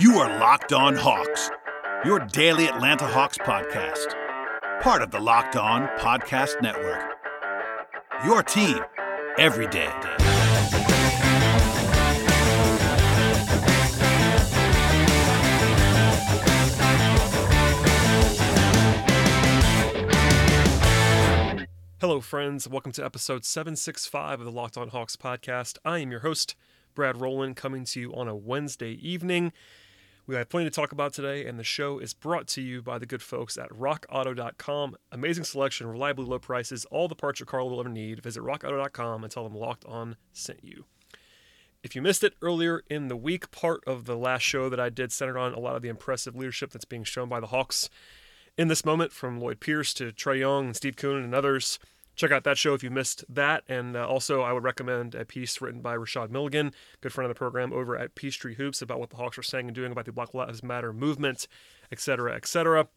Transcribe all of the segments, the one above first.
You are Locked On Hawks, your daily Atlanta Hawks podcast, part of the Locked On Podcast Network. Your team every day. Hello, friends. Welcome to episode 765 of the Locked On Hawks podcast. I am your host, Brad Rowland, coming to you on a Wednesday evening. We have plenty to talk about today, and the show is brought to you by the good folks at rockauto.com. Amazing selection, reliably low prices, all the parts your car will ever need. Visit rockauto.com and tell them Locked On sent you. If you missed it earlier in the week, part of the last show that I did centered on a lot of the impressive leadership that's being shown by the Hawks in this moment, from Lloyd Pierce to Trae Young and Steve Koonin and others. Check out that show if you missed that. And uh, also, I would recommend a piece written by Rashad Milligan, good friend of the program, over at Peachtree Hoops about what the Hawks are saying and doing about the Black Lives Matter movement, etc., etc.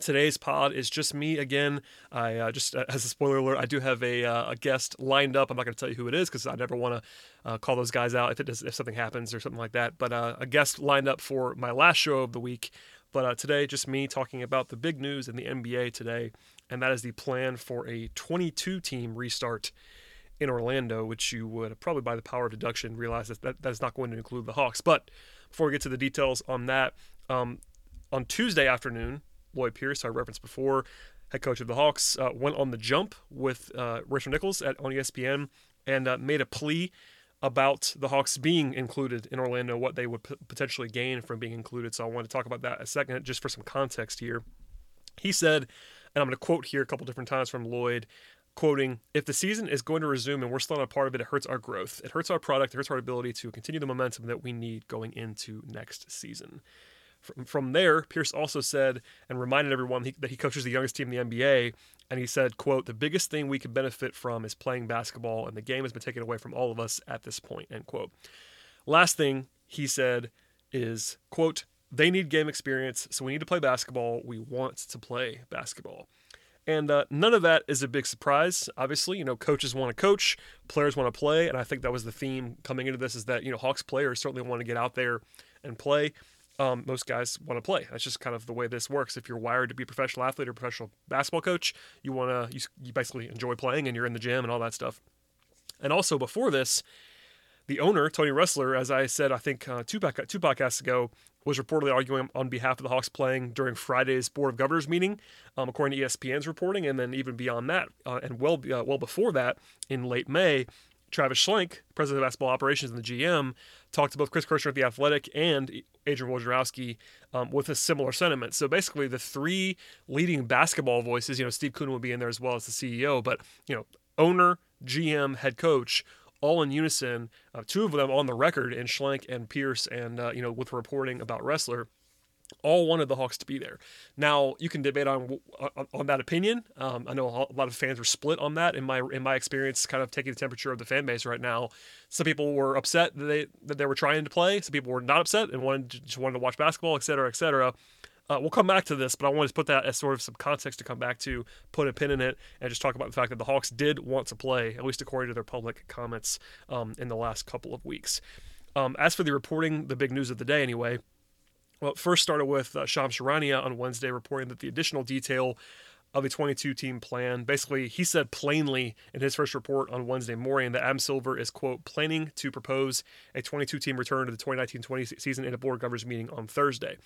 Today's pod is just me again. I uh, just uh, as a spoiler alert, I do have a, uh, a guest lined up. I'm not going to tell you who it is because I never want to uh, call those guys out if it does, if something happens or something like that. But uh, a guest lined up for my last show of the week. But uh, today, just me talking about the big news in the NBA today, and that is the plan for a 22 team restart in Orlando, which you would probably by the power of deduction realize that, that that's not going to include the Hawks. But before we get to the details on that, um, on Tuesday afternoon, Lloyd Pierce, I referenced before, head coach of the Hawks, uh, went on the jump with uh, Nichols at on ESPN and uh, made a plea about the Hawks being included in Orlando, what they would p- potentially gain from being included. So I want to talk about that a second, just for some context here. He said, and I'm going to quote here a couple different times from Lloyd, quoting, If the season is going to resume and we're still not a part of it, it hurts our growth. It hurts our product. It hurts our ability to continue the momentum that we need going into next season. From, there, Pierce also said and reminded everyone that he coaches the youngest team in the NBA. And he said, quote, the biggest thing we can benefit from is playing basketball, and the game has been taken away from all of us at this point, end quote. Last thing he said is, quote, they need game experience, so we need to play basketball. We want to play basketball. And uh, none of that is a big surprise. Obviously, you know, coaches want to coach, players want to play, and I think that was the theme coming into this is that you know Hawks players certainly want to get out there and play. Um, most guys want to play. That's just kind of the way this works. If you're wired to be a professional athlete or professional basketball coach, you want to you, you basically enjoy playing and you're in the gym and all that stuff. And also before this, the owner Tony Ressler, as I said, I think uh, two back, two podcasts ago, was reportedly arguing on behalf of the Hawks playing during Friday's Board of Governors meeting, um, according to ESPN's reporting, and then even beyond that, uh, and well uh, well before that, in late May, Travis Schlenk, president of basketball operations and the GM, talked to both Chris Kirschner at the Athletic and Adrian Wojnarowski um, with a similar sentiment. So basically, the three leading basketball voices, you know, Steve Koonin will be in there as well as the CEO, but you know, owner, GM, head coach, all in unison. Uh, two of them on the record in Schlenk and Pierce, and uh, you know, with reporting about Ressler all wanted the Hawks to be there. Now you can debate on on, that opinion. Um, I know a lot of fans were split on that. In my in my experience, kind of taking the temperature of the fan base right now, some people were upset that they that they were trying to play. Some people were not upset and wanted to, just wanted to watch basketball, et cetera, et cetera. Uh, we'll come back to this, but I wanted to put that as sort of some context to come back to, put a pin in it, and just talk about the fact that the Hawks did want to play, at least according to their public comments um, in the last couple of weeks. Um, as for the reporting, the big news of the day, anyway. Well, it first started with uh, Shams Charania on Wednesday reporting that the additional detail of a 22 team plan. Basically, he said plainly in his first report on Wednesday morning that Adam Silver is, quote, planning to propose a 22 team return to the 2019 20 season in a board governors meeting on Thursday.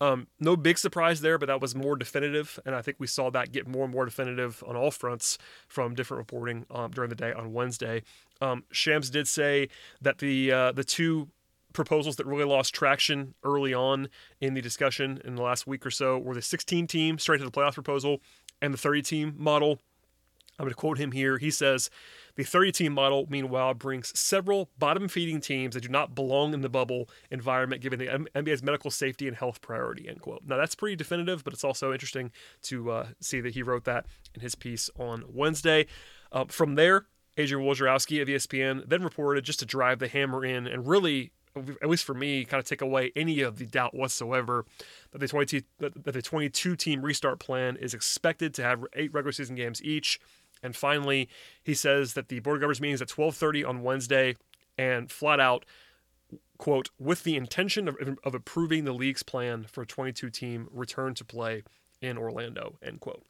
Um, no big surprise there, but that was more definitive, and I think we saw that get more and more definitive on all fronts from different reporting um, during the day on Wednesday. Um, Shams did say that the uh, the two proposals that really lost traction early on in the discussion in the last week or so were the 16 team straight to the playoff proposal and the 30 team model. I'm going to quote him here. He says, The 30 team model, meanwhile, brings several bottom feeding teams that do not belong in the bubble environment given the NBA's medical safety and health priority, end quote. Now, that's pretty definitive, but it's also interesting to uh, see that he wrote that in his piece on Wednesday. Uh, from there, Adrian Wojnarowski of ESPN then reported just to drive the hammer in and really at least for me, kind of take away any of the doubt whatsoever that the 22 that the 22 team restart plan is expected to have eight regular season games each. And finally, he says that the board of governors meeting is at 12:30 on Wednesday, and flat out, quote, with the intention of, of approving the league's plan for a 22 team return to play in Orlando, end quote.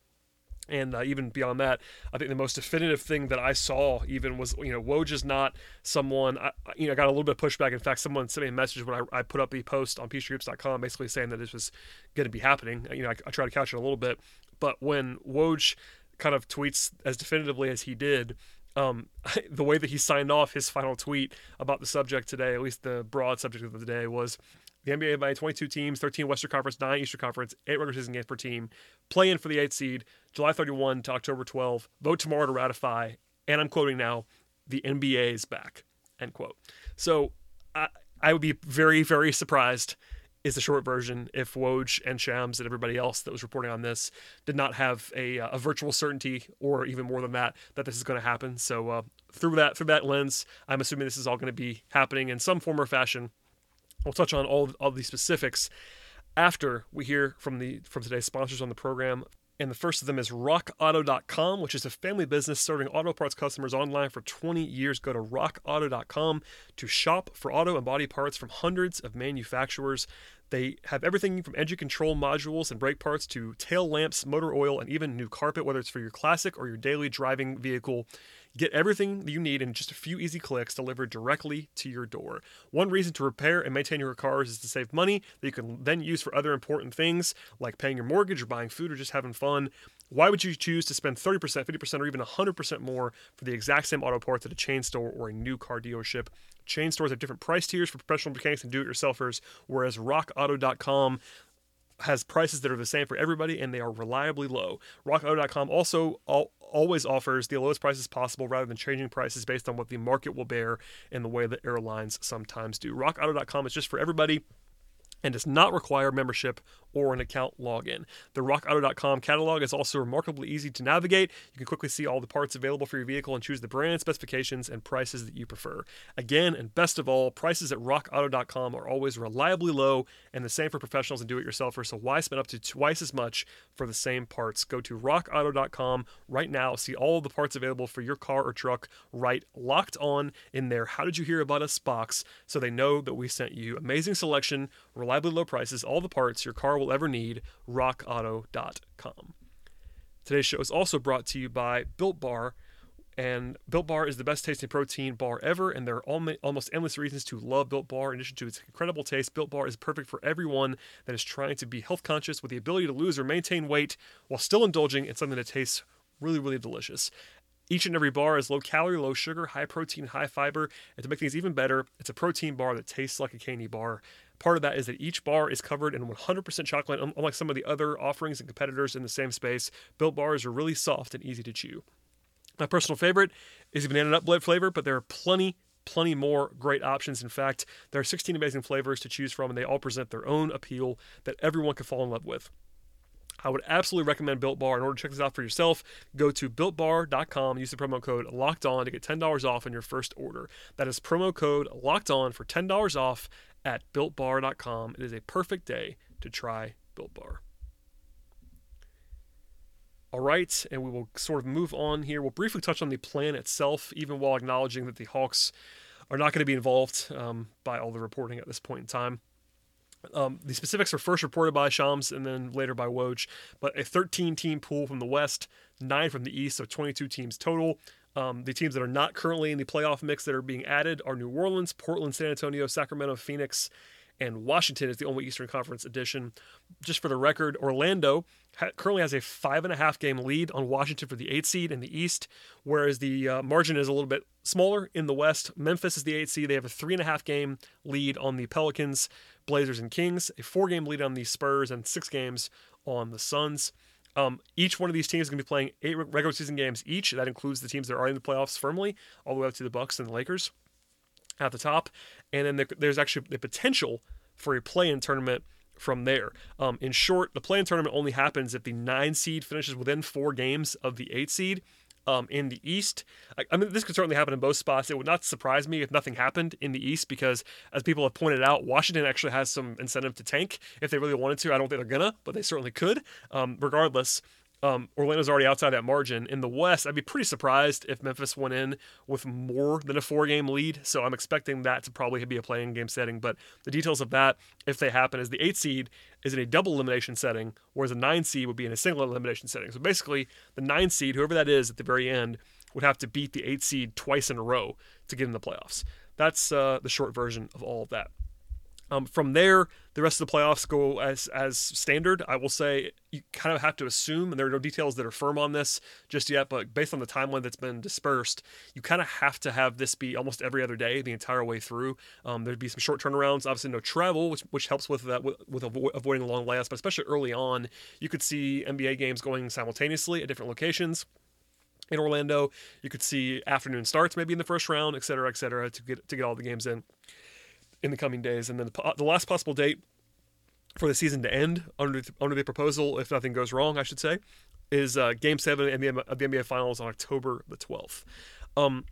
And uh, even beyond that, I think the most definitive thing that I saw even was, you know, Woj is not someone, I, you know, I got a little bit of pushback. In fact, someone sent me a message when I, I put up the post on peachtreehoops.com basically saying that this was going to be happening. You know, I, I tried to couch it a little bit. But when Woj kind of tweets as definitively as he did, um, the way that he signed off his final tweet about the subject today, at least the broad subject of the day, was the NBA invited 22 teams, 13 Western Conference, 9 Eastern Conference, 8 regular season games per team, play in for the 8th seed, July 31 to October 12, vote tomorrow to ratify, and I'm quoting now, the NBA is back, end quote. So I, I would be very, very surprised is the short version if Woj and Shams and everybody else that was reporting on this did not have a, a virtual certainty or even more than that that this is going to happen. So uh, through that through that lens, I'm assuming this is all going to be happening in some form or fashion. We'll touch on all all the specifics after we hear from the from today's sponsors on the program. And the first of them is rockauto.com, which is a family business serving auto parts customers online for 20 years. Go to rockauto.com to shop for auto and body parts from hundreds of manufacturers. They have everything from engine control modules and brake parts to tail lamps, motor oil, and even new carpet, whether it's for your classic or your daily driving vehicle. Get everything you need in just a few easy clicks delivered directly to your door. One reason to repair and maintain your cars is to save money that you can then use for other important things like paying your mortgage or buying food or just having fun. Why would you choose to spend 30%, 50%, or even 100% more for the exact same auto parts at a chain store or a new car dealership? Chain stores have different price tiers for professional mechanics and do it yourselfers, whereas rockauto.com has prices that are the same for everybody and they are reliably low. RockAuto.com also always offers the lowest prices possible rather than changing prices based on what the market will bear and the way that airlines sometimes do. RockAuto.com is just for everybody and does not require membership or an account login. The rockauto.com catalog is also remarkably easy to navigate. You can quickly see all the parts available for your vehicle and choose the brand, specifications, and prices that you prefer. Again, and best of all, prices at rockauto.com are always reliably low and the same for professionals and do it yourselfers, so why spend up to twice as much for the same parts? Go to rockauto.com right now, see all the parts available for your car or truck right locked on in their How Did You Hear About Us box so they know that we sent you. Amazing selection, reliably low prices, all the parts your car will ever need, rockauto.com. Today's show is also brought to you by Built Bar. And Built Bar is the best tasting protein bar ever, and there are almost endless reasons to love Built Bar. In addition to its incredible taste, Built Bar is perfect for everyone that is trying to be health conscious with the ability to lose or maintain weight while still indulging in something that tastes really, really delicious. Each and every bar is low calorie, low sugar, high protein, high fiber. And to make things even better, it's a protein bar that tastes like a candy bar. Part of that is that each bar is covered in 100% chocolate, unlike some of the other offerings and competitors in the same space. Built bars are really soft and easy to chew. My personal favorite is the banana nut bread flavor, but there are plenty, plenty more great options. In fact, there are 16 amazing flavors to choose from, and they all present their own appeal that everyone can fall in love with. I would absolutely recommend Built Bar. In order to check this out for yourself, go to builtbar.com, use the promo code LOCKED ON to get $10 off on your first order. That is promo code LOCKED ON for $10 off at builtbar.com. It is a perfect day to try Built Bar. All right, and we will sort of move on here. We'll briefly touch on the plan itself, even while acknowledging that the Hawks are not going to be involved um, by all the reporting at this point in time. Um, the specifics are first reported by Shams and then later by Woj, but a 13 team pool from the West, nine from the East, so 22 teams total. Um, the teams that are not currently in the playoff mix that are being added are New Orleans, Portland, San Antonio, Sacramento, Phoenix, and Washington is the only Eastern Conference addition. Just for the record, Orlando ha- currently has a five and a half game lead on Washington for the eight seed in the East, whereas the uh, margin is a little bit smaller in the West. Memphis is the eight seed; they have a three and a half game lead on the Pelicans, Blazers, and Kings, a four game lead on the Spurs, and six games on the Suns. Um, each one of these teams is going to be playing eight regular season games each. That includes the teams that are in the playoffs firmly, all the way up to the Bucks and the Lakers at the top. And then there's actually the potential for a play-in tournament from there. Um, in short, the play-in tournament only happens if the nine seed finishes within four games of the eight seed. Um, in the East. I, I, mean, this could certainly happen in both spots. It would not surprise me if nothing happened in the East because, as people have pointed out, Washington actually has some incentive to tank if they really wanted to. I don't think they're gonna, but they certainly could. Um, regardless, Um, Orlando's already outside that margin. In the West, I'd be pretty surprised if Memphis went in with more than a four game lead. So I'm expecting that to probably be a play-in game setting. But the details of that, if they happen, is the eight seed is in a double elimination setting, whereas the nine seed would be in a single elimination setting. So basically, the nine seed, whoever that is at the very end, would have to beat the eight seed twice in a row to get in the playoffs. That's uh, the short version of all of that. Um, from there, the rest of the playoffs go as as standard. I will say you kind of have to assume, and there are no details that are firm on this just yet, but based on the timeline that's been dispersed, you kind of have to have this be almost every other day the entire way through. Um, there'd be some short turnarounds, obviously no travel, which which helps with that with, with avo- avoiding long layups, but especially early on, you could see NBA games going simultaneously at different locations in Orlando. You could see afternoon starts maybe in the first round, et cetera, et cetera, to get to get all the games in in the coming days. And then the, the last possible date for the season to end under the, under the proposal, if nothing goes wrong, I should say, is uh, Game Seven of the NBA Finals on October the twelfth. Um,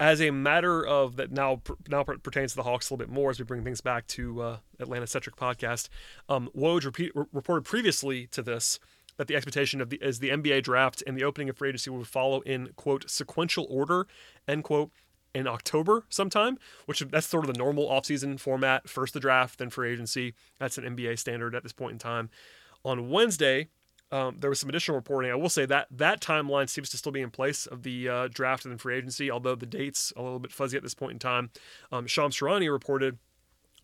as a matter of that now now pertains to the Hawks a little bit more as we bring things back to uh, Atlanta Centric podcast. Um, Woj repeat, re- reported previously to this that the expectation of the is the NBA draft and the opening of free agency would follow in quote sequential order end quote in October sometime, which that's sort of the normal offseason format. First the draft, then free agency. That's an NBA standard at this point in time. On Wednesday, um, there was some additional reporting. I will say that that timeline seems to still be in place of the uh, draft and then free agency, although the dates a little bit fuzzy at this point in time. Um, Shams Charania reported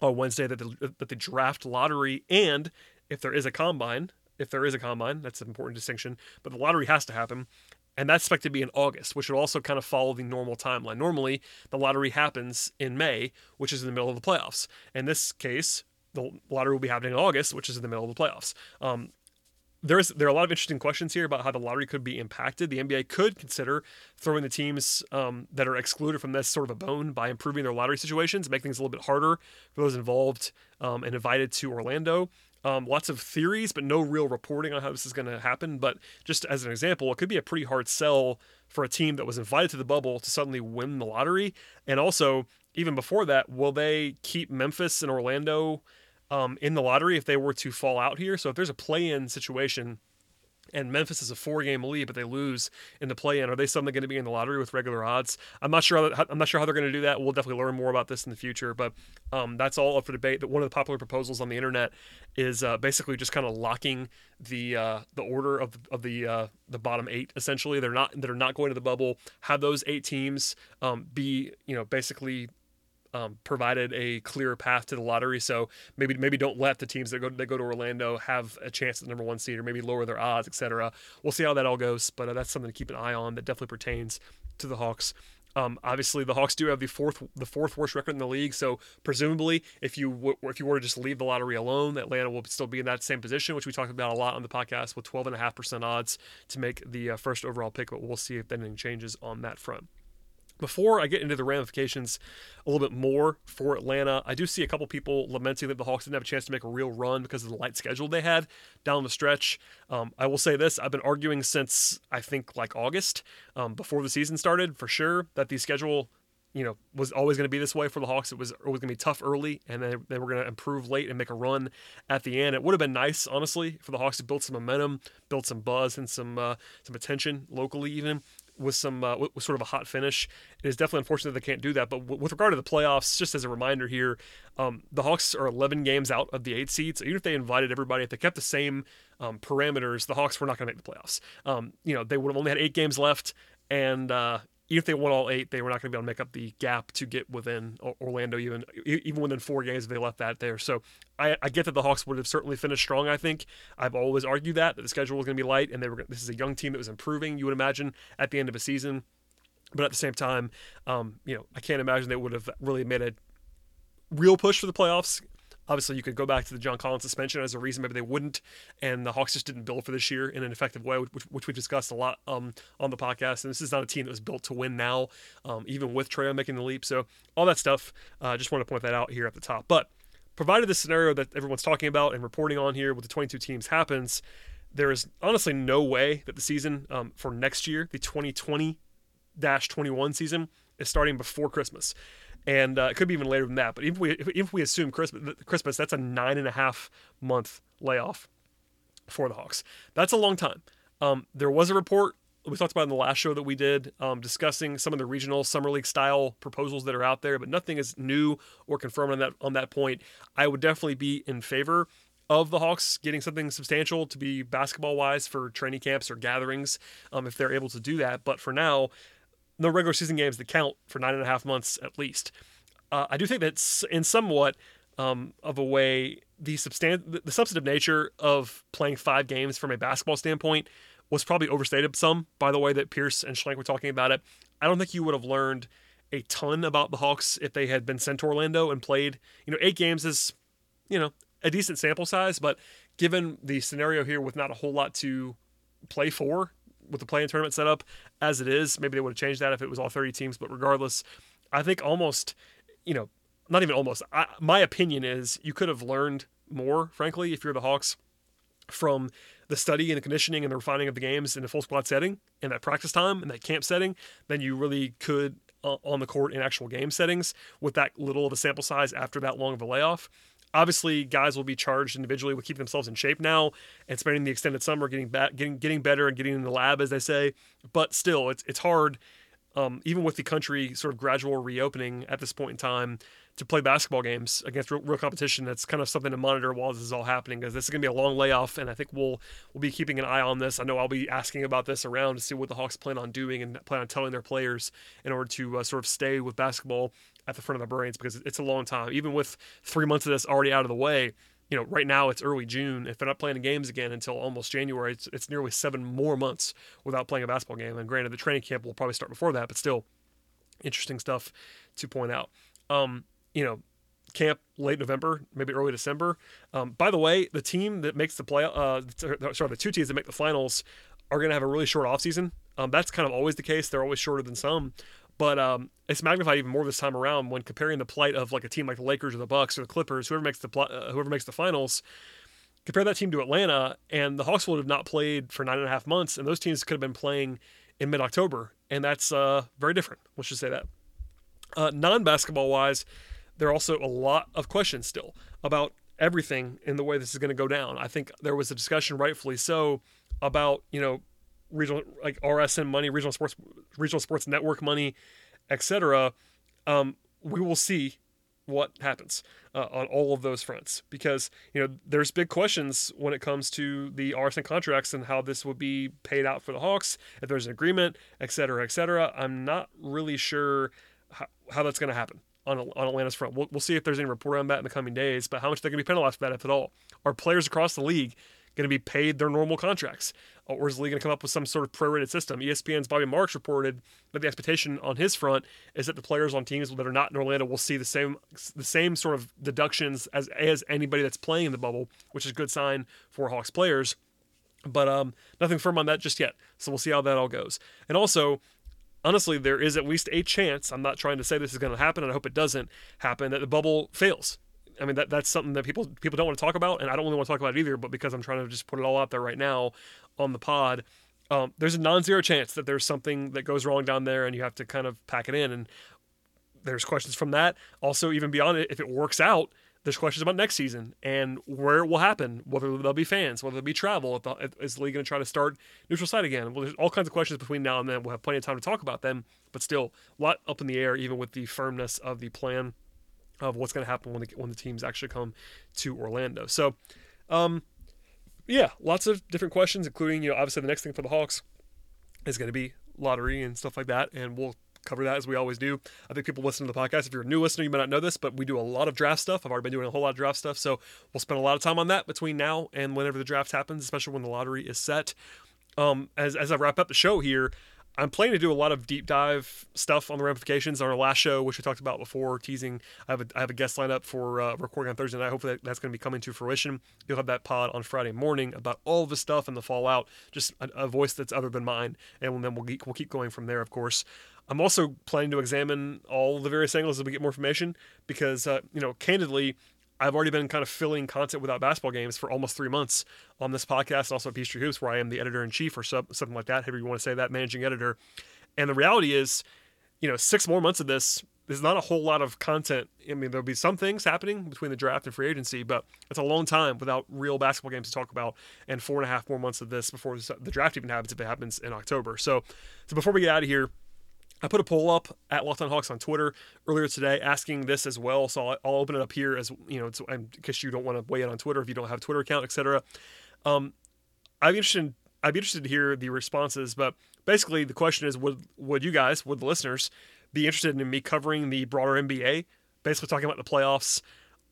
on Wednesday that the, that the draft lottery and if there is a combine, if there is a combine, that's an important distinction, but the lottery has to happen and that's expected to be in August, which would also kind of follow the normal timeline. Normally, the lottery happens in May, which is in the middle of the playoffs. In this case, the lottery will be happening in August, which is in the middle of the playoffs. Um, there's there are a lot of interesting questions here about how the lottery could be impacted. The NBA could consider throwing the teams um, that are excluded from this sort of a bone by improving their lottery situations, make things a little bit harder for those involved um, and invited to Orlando. Um, lots of theories, but no real reporting on how this is going to happen. But just as an example, it could be a pretty hard sell for a team that was invited to the bubble to suddenly win the lottery. And also, even before that, will they keep Memphis and Orlando um, in the lottery if they were to fall out here? So if there's a play-in situation and Memphis is a four-game lead, but they lose in the play-in. Are they suddenly going to be in the lottery with regular odds? I'm not sure. How, I'm not sure how they're going to do that. We'll definitely learn more about this in the future. But um, that's all up for debate. That one of the popular proposals on the internet is uh, basically just kind of locking the uh, the order of of the uh, the bottom eight. Essentially, they're not that are not going to the bubble. Have those eight teams um, be you know basically um, provided a clear path to the lottery. So maybe maybe don't let the teams that go that go to Orlando have a chance at the number one seed, or maybe lower their odds, etc. We'll see how that all goes, but uh, that's something to keep an eye on. That definitely pertains to the Hawks. Um, obviously, the Hawks do have the fourth the fourth worst record in the league. So presumably, if you w- if you were to just leave the lottery alone, Atlanta will still be in that same position, which we talked about a lot on the podcast, with 12.5 percent odds to make the uh, first overall pick. But we'll see if anything changes on that front. Before I get into the ramifications a little bit more for Atlanta, I do see a couple people lamenting that the Hawks didn't have a chance to make a real run because of the light schedule they had down the stretch. Um, I will say this I've been arguing since I think like August, um, before the season started, for sure, that the schedule you know, was always going to be this way for the Hawks. It was always going to be tough early, and then they were going to improve late and make a run at the end. It would have been nice, honestly, for the Hawks to build some momentum, build some buzz and some uh, some attention locally, even with some uh, with, sort of a hot finish. It is definitely unfortunate that they can't do that. But w- with regard to the playoffs, just as a reminder here, um, the Hawks are 11 games out of the eight seeds. So even if they invited everybody, if they kept the same um, parameters, the Hawks were not going to make the playoffs. Um, you know, they would have only had eight games left, and uh, even if they won all eight, they were not going to be able to make up the gap to get within Orlando, even even within four games if they left that there. So I, I, get that the Hawks would have certainly finished strong. I think I've always argued that that the schedule was going to be light, and they were. This is a young team that was improving. You would imagine at the end of a season, but at the same time, um, you know, I can't imagine they would have really made a real push for the playoffs Obviously, you could go back to the John Collins suspension as a reason maybe they wouldn't, and the Hawks just didn't build for this year in an effective way, which, which we discussed a lot um, on the podcast. And this is not a team that was built to win now, um, even with Trae making the leap. So all that stuff, I uh, just want to point that out here at the top. But provided the scenario that everyone's talking about and reporting on here with the 22 teams happens, there is honestly no way that the season um, for next year, the 2020 21 season, is starting before Christmas and uh, it could be even later than that. But if we if, if we assume Christmas, Christmas, that's a nine and a half month layoff for the Hawks. That's a long time. Um, there was a report we talked about in the last show that we did um, discussing some of the regional summer league style proposals that are out there, but nothing is new or confirmed on that on that point. I would definitely be in favor of the Hawks getting something substantial to be basketball wise for training camps or gatherings um, if they're able to do that. But for now, no regular season games that count for nine and a half months at least. Uh, I do think that's in somewhat um, of a way the substan- the substantive nature of playing five games from a basketball standpoint was probably overstated some by the way that Pierce and Schlenk were talking about it. I don't think you would have learned a ton about the Hawks if they had been sent to Orlando and played. You know, eight games is, you know, a decent sample size, but given the scenario here with not a whole lot to play for with the play-in tournament set up as it is, maybe they would have changed that if it was all 30 teams. But regardless, I think almost, you know, not even almost. I, my opinion is you could have learned more, frankly, if you're the Hawks, from the study and the conditioning and the refining of the games in a full squad setting in that practice time in that camp setting than you really could uh, on the court in actual game settings with that little of a sample size after that long of a layoff. Obviously, guys will be charged individually with keeping themselves in shape now and spending the extended summer getting back, getting getting better and getting in the lab, as they say. But still, it's it's hard, um, even with the country sort of gradual reopening at this point in time, to play basketball games against real, real, competition. That's kind of something to monitor while this is all happening because this is going to be a long layoff, and I think we'll we'll be keeping an eye on this. I know I'll be asking about this around to see what the Hawks plan on doing and plan on telling their players in order to uh, sort of stay with basketball at the front of their brains because it's a long time. Even with three months of this already out of the way, you know, right now it's early June. If they're not playing games again until almost January, it's, it's nearly seven more months without playing a basketball game. And granted, the training camp will probably start before that, but still interesting stuff to point out. Um, you know, camp late November, maybe early December. Um, by the way, the team that makes the play, uh, sorry, the two teams that make the finals are going to have a really short offseason. Um, that's kind of always the case. They're always shorter than some, but um, it's magnified even more this time around when comparing the plight of like a team like the Lakers or the Bucks or the Clippers, whoever makes the pl- uh, whoever makes the finals. Compare that team to Atlanta, and the Hawks would have not played for nine and a half months, and those teams could have been playing in mid October, and that's uh, very different. Let's just say that. Uh, non basketball wise, there are also a lot of questions still about everything in the way this is going to go down. I think there was a discussion, rightfully so, about you know regional like RSN money, regional sports, regional sports network money, etc. Um, we will see what happens uh, on all of those fronts because you know there's big questions when it comes to the RSN contracts and how this would be paid out for the Hawks if there's an agreement, etc., cetera, et cetera. I'm not really sure how, how that's going to happen on, on Atlanta's front. We'll, we'll see if there's any report on that in the coming days, but how much they're going to be penalized for that, if at all. Are players across the league going to be paid their normal contracts? Or is the league going to come up with some sort of prorated system? ESPN's Bobby Marks reported that the expectation on his front is that the players on teams that are not in Orlando will see the same the same sort of deductions as as anybody that's playing in the bubble, which is a good sign for Hawks players. But um, nothing firm on that just yet. So we'll see how that all goes. And also, honestly, there is at least a chance. I'm not trying to say this is going to happen, and I hope it doesn't happen. That the bubble fails. I mean, that that's something that people people don't want to talk about, and I don't really want to talk about it either. But because I'm trying to just put it all out there right now on the pod, um, there's a non-zero chance that there's something that goes wrong down there, and you have to kind of pack it in. And there's questions from that. Also, even beyond it, if it works out, there's questions about next season and where it will happen, whether there'll be fans, whether there'll be travel. Is the league going to try to start neutral site again? Well, there's all kinds of questions between now and then. We'll have plenty of time to talk about them, but still, a lot up in the air, even with the firmness of the plan of what's going to happen when the, when the teams actually come to Orlando. So, um, yeah, lots of different questions, including, you know, obviously the next thing for the Hawks is going to be lottery and stuff like that. And we'll cover that as we always do. I think people listen to the podcast. If you're a new listener, you may not know this, but we do a lot of draft stuff. I've already been doing a whole lot of draft stuff, so we'll spend a lot of time on that between now and whenever the draft happens, especially when the lottery is set. Um, as as I wrap up the show here, I'm planning to do a lot of deep dive stuff on the ramifications on our last show, which we talked about before, teasing. I have a, I have a guest lineup for uh, recording on Thursday night. Hopefully that, that's going to be coming to fruition. You'll have that pod on Friday morning about all the stuff and the fallout, just a, a voice that's other than mine, and then we'll, we'll keep going from there, of course. I'm also planning to examine all the various angles as we get more information because, uh, you know, candidly, I've already been kind of filling content without basketball games for almost three months on this podcast and also at Peachtree Hoops, where I am the editor in chief or sub, something like that, however you want to say that, managing editor. And the reality is, you know, six more months of this there's not a whole lot of content. I mean, there'll be some things happening between the draft and free agency, but it's a long time without real basketball games to talk about, and four and a half more months of this before the draft even happens if it happens in October. So, so before we get out of here. I put a poll up at Locked On Hawks on Twitter earlier today asking this as well. So I'll, I'll open it up here as you know, in case you don't want to weigh in on Twitter if you don't have a Twitter account, etc. Um, I'd be interested. In, I'd be interested to hear the responses, but basically the question is: Would would you guys, would the listeners, be interested in me covering the broader NBA, basically talking about the playoffs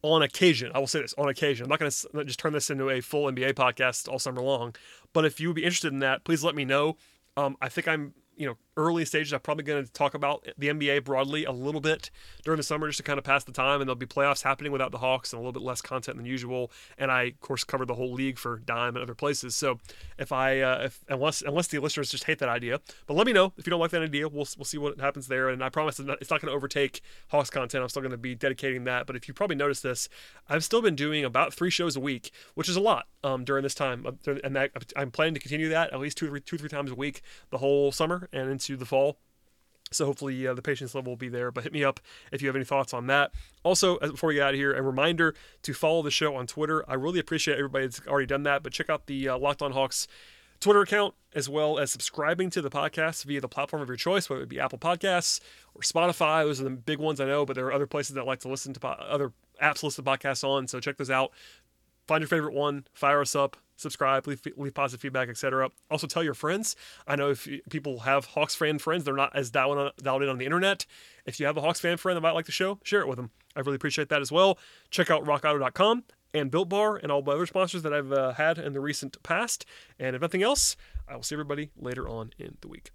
on occasion. I will say this on occasion. I'm not going to just turn this into a full NBA podcast all summer long, but if you would be interested in that, please let me know. Um, I think I'm you know early stages i'm probably going to talk about the nba broadly a little bit during the summer just to kind of pass the time and there'll be playoffs happening without the hawks and a little bit less content than usual and i of course cover the whole league for dime and other places. So if i uh, if unless unless the listeners just hate that idea but let me know if you don't like that idea. We'll, we'll see what happens there and i promise it's not, going to overtake hawks content. I'm still going to be dedicating that but if you probably noticed this i've still been doing about three shows a week which is a lot um, during this time uh, and that i'm planning to continue that at least two three, two three times a week the whole summer and into the fall. So hopefully uh, the patience level will be there. But hit me up if you have any thoughts on that. Also, before we get out of here, a reminder to follow the show on Twitter. I really appreciate everybody that's already done that. But check out the uh, Locked On Hawks Twitter account as well as subscribing to the podcast via the platform of your choice, whether it be Apple Podcasts or Spotify. Those are the big ones I know, but there are other places that like to listen to po- other apps listen to podcasts on. So check those out. Find your favorite one, fire us up, subscribe, leave, leave positive feedback, etc. Also, tell your friends. I know if people have Hawks fan friends, they're not as dialed, on, dialed in on the internet. If you have a Hawks fan friend that might like the show, share it with them. I really appreciate that as well. Check out rockauto.com and Built Bar and all the other sponsors that I've uh, had in the recent past. And if nothing else, I will see everybody later on in the week.